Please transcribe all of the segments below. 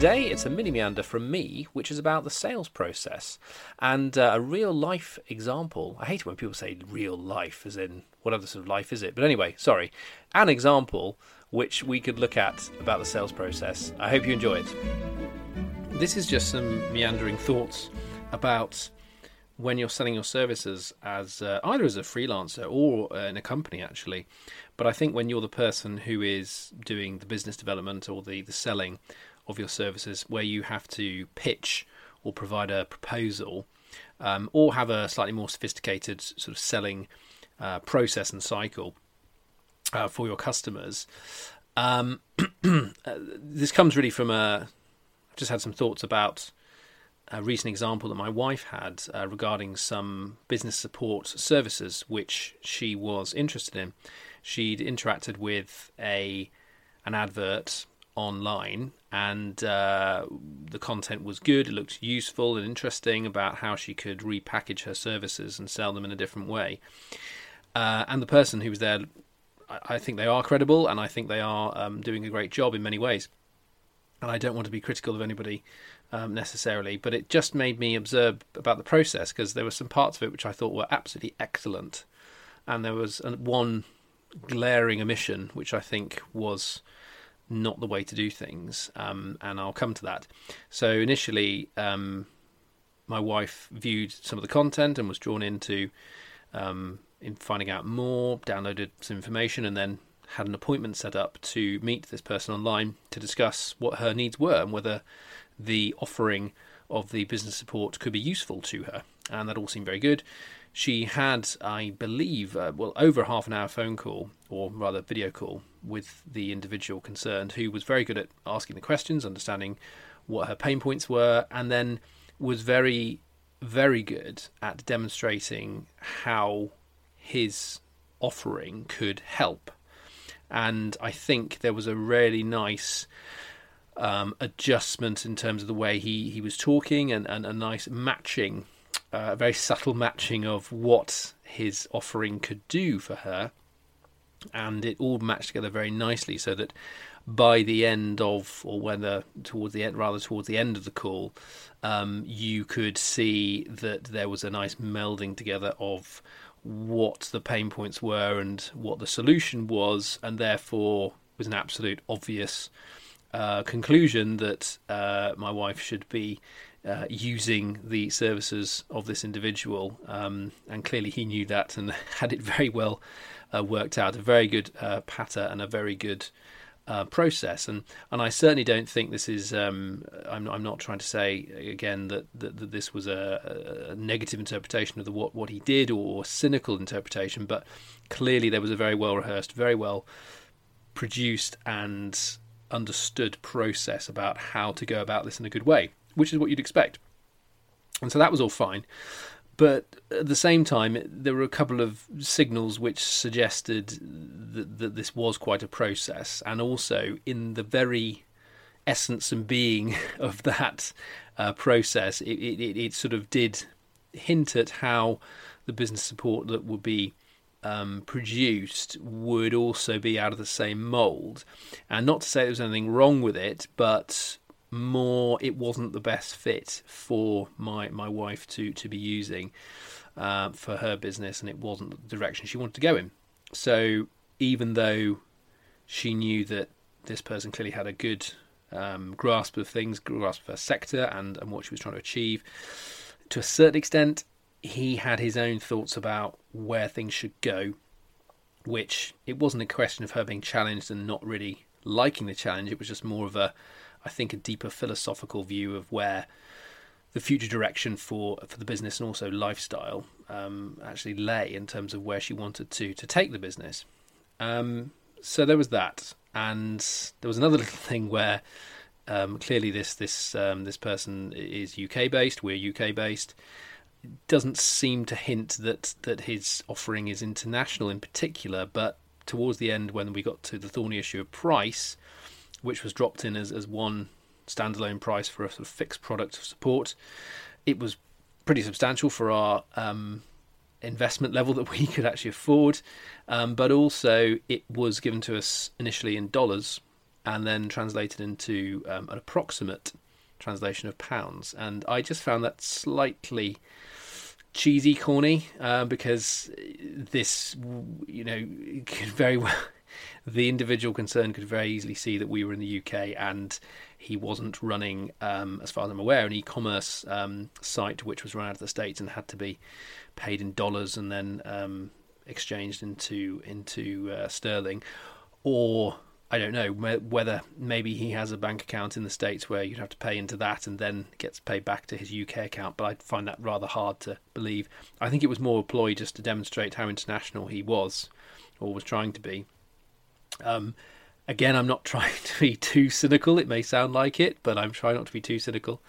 today it's a mini meander from me, which is about the sales process and uh, a real life example. I hate it when people say real life, as in what other sort of life is it? But anyway, sorry, an example which we could look at about the sales process. I hope you enjoy it. This is just some meandering thoughts about when you're selling your services as uh, either as a freelancer or uh, in a company actually but i think when you're the person who is doing the business development or the, the selling of your services where you have to pitch or provide a proposal um, or have a slightly more sophisticated sort of selling uh, process and cycle uh, for your customers um, this comes really from a i've just had some thoughts about a recent example that my wife had uh, regarding some business support services which she was interested in. She'd interacted with a an advert online, and uh, the content was good. It looked useful and interesting about how she could repackage her services and sell them in a different way. Uh, and the person who was there, I, I, think they are credible, and I think they are um, doing a great job in many ways. And I don't want to be critical of anybody um, necessarily, but it just made me observe about the process because there were some parts of it which I thought were absolutely excellent, and there was one glaring omission which I think was not the way to do things, um, and I'll come to that. So initially, um, my wife viewed some of the content and was drawn into um, in finding out more, downloaded some information, and then had an appointment set up to meet this person online to discuss what her needs were and whether the offering of the business support could be useful to her, and that all seemed very good. She had, I believe, uh, well, over half an hour phone call, or rather video call, with the individual concerned, who was very good at asking the questions, understanding what her pain points were, and then was very, very good at demonstrating how his offering could help. And I think there was a really nice um, adjustment in terms of the way he, he was talking and, and a nice matching, uh, a very subtle matching of what his offering could do for her. And it all matched together very nicely so that by the end of, or whether towards the end, rather towards the end of the call, um, you could see that there was a nice melding together of what the pain points were and what the solution was, and therefore was an absolute obvious uh, conclusion that uh, my wife should be uh, using the services of this individual, um, and clearly he knew that and had it very well uh, worked out. A very good uh, patter and a very good uh, process, and and I certainly don't think this is. Um, I'm I'm not trying to say again that that, that this was a, a, negative interpretation of the what what he did or a cynical interpretation, but clearly there was a very well rehearsed, very well produced and understood process about how to go about this in a good way, which is what you'd expect. And so that was all fine. But at the same time, there were a couple of signals which suggested that, that this was quite a process. And also, in the very essence and being of that uh, process, it, it, it sort of did hint at how the business support that would be um, produced would also be out of the same mould. And not to say there was anything wrong with it, but more it wasn't the best fit for my, my wife to, to be using uh, for her business, and it wasn't the direction she wanted to go in. So even though she knew that this person clearly had a good um, grasp of things, grasp of her sector and, and what she was trying to achieve, to a certain extent, he had his own thoughts about where things should go, which it wasn't a question of her being challenged and not really liking the challenge. It was just more of a, I think, a deeper philosophical view of where the future direction for for the business and also lifestyle um, actually lay in terms of where she wanted to to take the business. Um, so there was that, and there was another little thing where um, clearly this this um, this person is UK based. We're UK based doesn't seem to hint that that his offering is international in particular, but towards the end, when we got to the thorny issue of price, which was dropped in as, as one standalone price for a sort of fixed product of support, it was pretty substantial for our um, investment level that we could actually afford. Um, but also, it was given to us initially in dollars, and then translated into um, an approximate translation of pounds. And I just found that slightly cheesy, corny, uh, because this, you know, could very well. The individual concerned could very easily see that we were in the UK and he wasn't running, um, as far as I'm aware, an e-commerce um, site which was run out of the states and had to be paid in dollars and then um, exchanged into into uh, sterling, or I don't know whether maybe he has a bank account in the States where you'd have to pay into that and then gets paid back to his UK account, but I find that rather hard to believe. I think it was more a ploy just to demonstrate how international he was, or was trying to be. Um, again, I'm not trying to be too cynical. It may sound like it, but I'm trying not to be too cynical.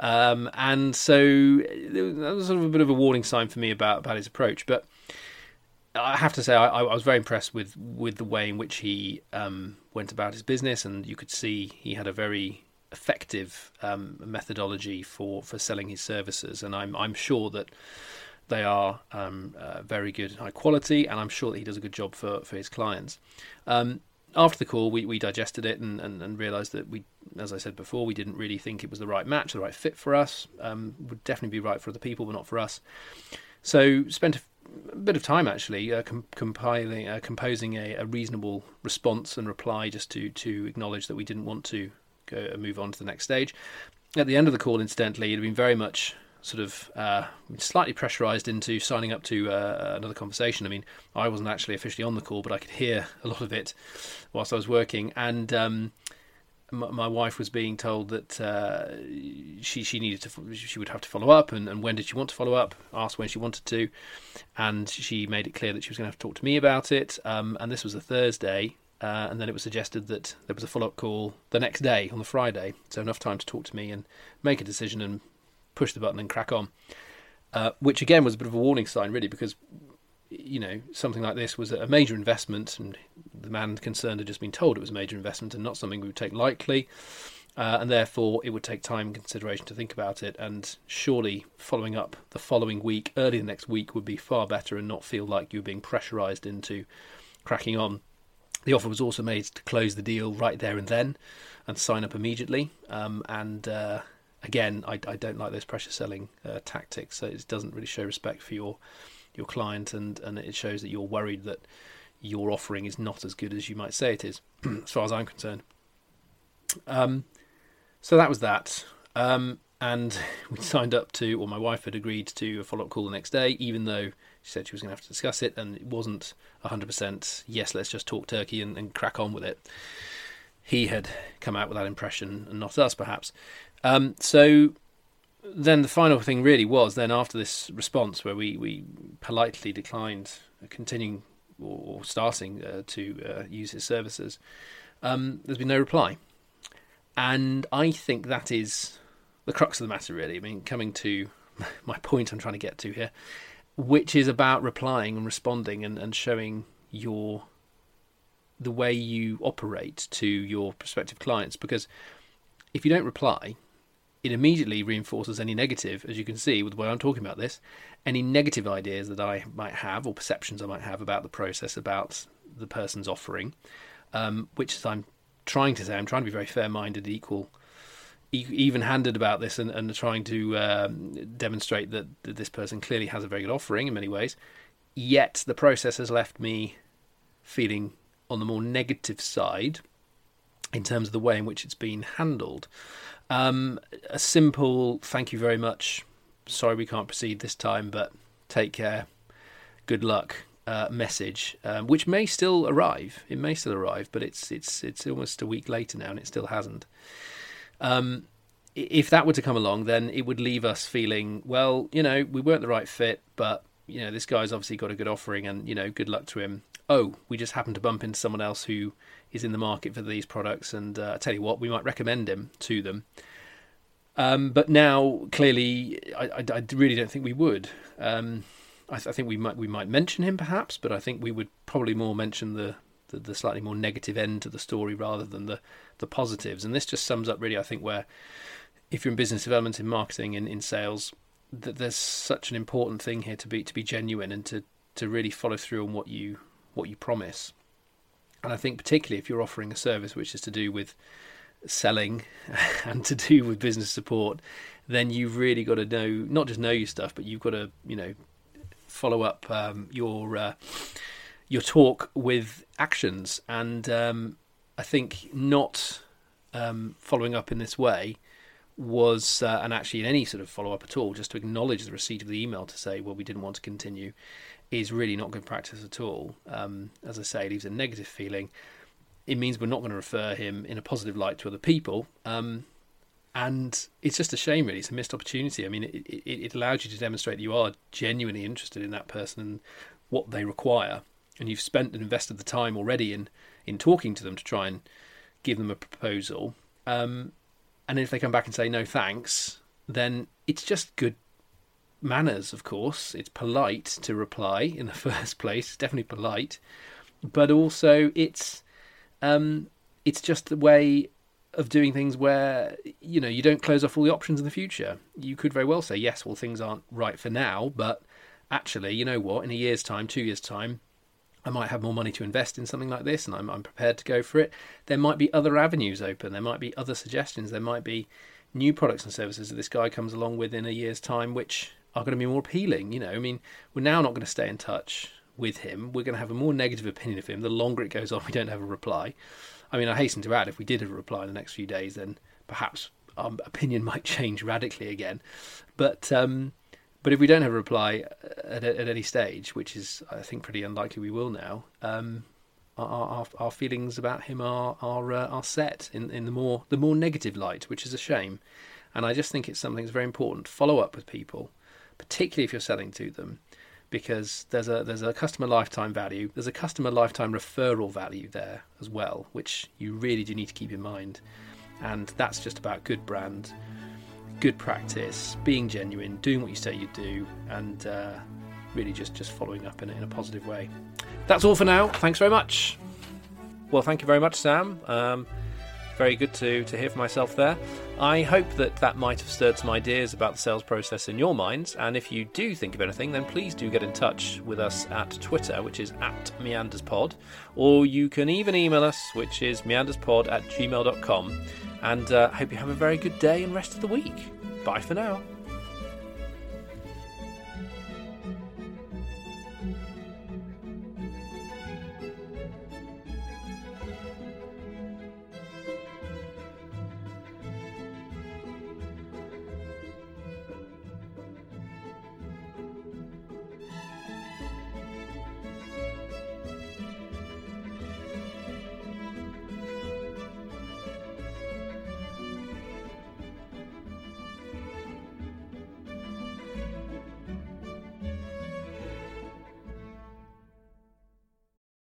Um, and so that was sort of a bit of a warning sign for me about, about his approach. But I have to say, I, I, was very impressed with, with the way in which he um, went about his business, and you could see he had a very effective um, methodology for, for selling his services. And I'm I'm sure that they are um, uh, very good, and high quality, and I'm sure that he does a good job for, for his clients. Um, after the call, we, we digested it and, and, and, realised that we, as I said before, we didn't really think it was the right match, the right fit for us. Um, would definitely be right for other people, but not for us. So spent a bit of time actually uh, com- compiling, uh, composing a, a, reasonable response and reply just to to acknowledge that we didn't want to go, move on to the next stage. At the end of the call, incidentally, it had been very much sort of uh, slightly pressurized into signing up to uh, another conversation. I mean, I wasn't actually officially on the call, but I could hear a lot of it whilst I was working, and um, my wife was being told that uh, she she needed to she would have to follow up. And, and when did she want to follow up? Asked when she wanted to. And she made it clear that she was going to have to talk to me about it. Um, and this was a Thursday uh, and then it was suggested that there was a follow-up call the next day on the Friday. So enough time to talk to me and make a decision and push the button and crack on uh, which again was a bit of a warning sign really because you know, something like this was a major investment, and the man concerned had just been told it was a major investment and not something we would take lightly. Uh, and therefore, it would take time and consideration to think about it. And surely, following up the following week, early the next week, would be far better and not feel like you were being pressurised into cracking on. The offer was also made to close the deal right there and then and sign up immediately. Um, and uh, again, I, I, don't like those pressure selling uh, tactics. So it doesn't really show respect for your your client, and and it shows that you're worried that your offering is not as good as you might say it is, as far as I'm concerned. Um, so that was that. Um, and we signed up to, or my wife had agreed to a follow up call the next day, even though she said she was going to have to discuss it, and it wasn't 100% yes, let's just talk turkey and, and crack on with it. He had come out with that impression, and not us, perhaps. Um, so then the final thing really was then after this response where we, we politely declined continuing or, starting uh, to uh, use his services, um, there's been no reply. And I think that is the crux of the matter, really. I mean, coming to my point I'm trying to get to here, which is about replying and responding and, and showing your the way you operate to your prospective clients. Because if you don't reply, it immediately reinforces any negative, as you can see with the way I'm talking about this, any negative ideas that I might have or perceptions I might have about the process, about the person's offering, um, which is I'm trying to say, I'm trying to be very fair minded, equal, even handed about this, and, and trying to um, demonstrate that, that this person clearly has a very good offering in many ways. Yet the process has left me feeling on the more negative side in terms of the way in which it's been handled. Um, a simple thank you very much. Sorry we can't proceed this time, but take care. Good luck. Uh, message, um, which may still arrive. It may still arrive, but it's it's it's almost a week later now, and it still hasn't. Um, if that were to come along, then it would leave us feeling, well, you know, we weren't the right fit, but you know, this guy's obviously got a good offering, and you know, good luck to him. Oh, we just happened to bump into someone else who is in the market for these products, and uh, I tell you what, we might recommend him to them. Um, but now, clearly, I, I, I, really don't think we would. Um, I, th- I, think we might we might mention him perhaps, but I think we would probably more mention the, the, the slightly more negative end to the story rather than the the positives. And this just sums up really, I think, where if you're in business development, in marketing, in, in sales, that there's such an important thing here to be to be genuine and to, to really follow through on what you what you promise. And I think particularly if you're offering a service which is to do with selling and to do with business support, then you've really got to know not just know your stuff, but you've got to you know follow up um, your uh, your talk with actions. And um, I think not um, following up in this way was, uh, and actually in any sort of follow up at all, just to acknowledge the receipt of the email to say, well, we didn't want to continue, is really not good practice at all. Um, as I say, it leaves a negative feeling. It means we're not going to refer him in a positive light to other people. Um, and it's just a shame, really. It's a missed opportunity. I mean, it, it, it allows you to demonstrate that you are genuinely interested in that person and what they require. And you've spent and invested the time already in, in talking to them to try and give them a proposal. Um, and if they come back and say no thanks, then it's just good manners, of course. It's polite to reply in the first place, definitely polite, but also it's um, it's just the way of doing things where you know you don't close off all the options in the future. You could very well say yes, well things aren't right for now, but actually, you know what? In a year's time, two years' time, I might have more money to invest in something like this, and I'm, I'm prepared to go for it. There might be other avenues open. There might be other suggestions. There might be new products and services that this guy comes along with in a year's time, which are going to be more appealing. You know, I mean, we're now not going to stay in touch with him. We're going to have a more negative opinion of him. The longer it goes on, we don't have a reply. I mean, I hasten to add, if we did have a reply in the next few days, then perhaps our opinion might change radically again. But um, but if we don't have a reply at, at, any stage, which is I think pretty unlikely we will now, um, our, our, our, feelings about him are are uh, are set in, in the more the more negative light, which is a shame. And I just think it's something that's very important. Follow up with people, particularly if you're selling to them, because there's a there's a customer lifetime value, there's a customer lifetime referral value there as well, which you really do need to keep in mind. And that's just about good brand good practice, being genuine, doing what you say you do, and uh, really just, just following up in, in a positive way. That's all for now. Thanks very much. Well, thank you very much, Sam. Um, very good to, to hear from myself there. I hope that that might have stirred some ideas about the sales process in your minds. And if you do think of anything, then please do get in touch with us at Twitter, which is at meanderspod. Or you can even email us, which is meanderspod at gmail.com. And I uh, hope you have a very good day and rest of the week. Bye for now.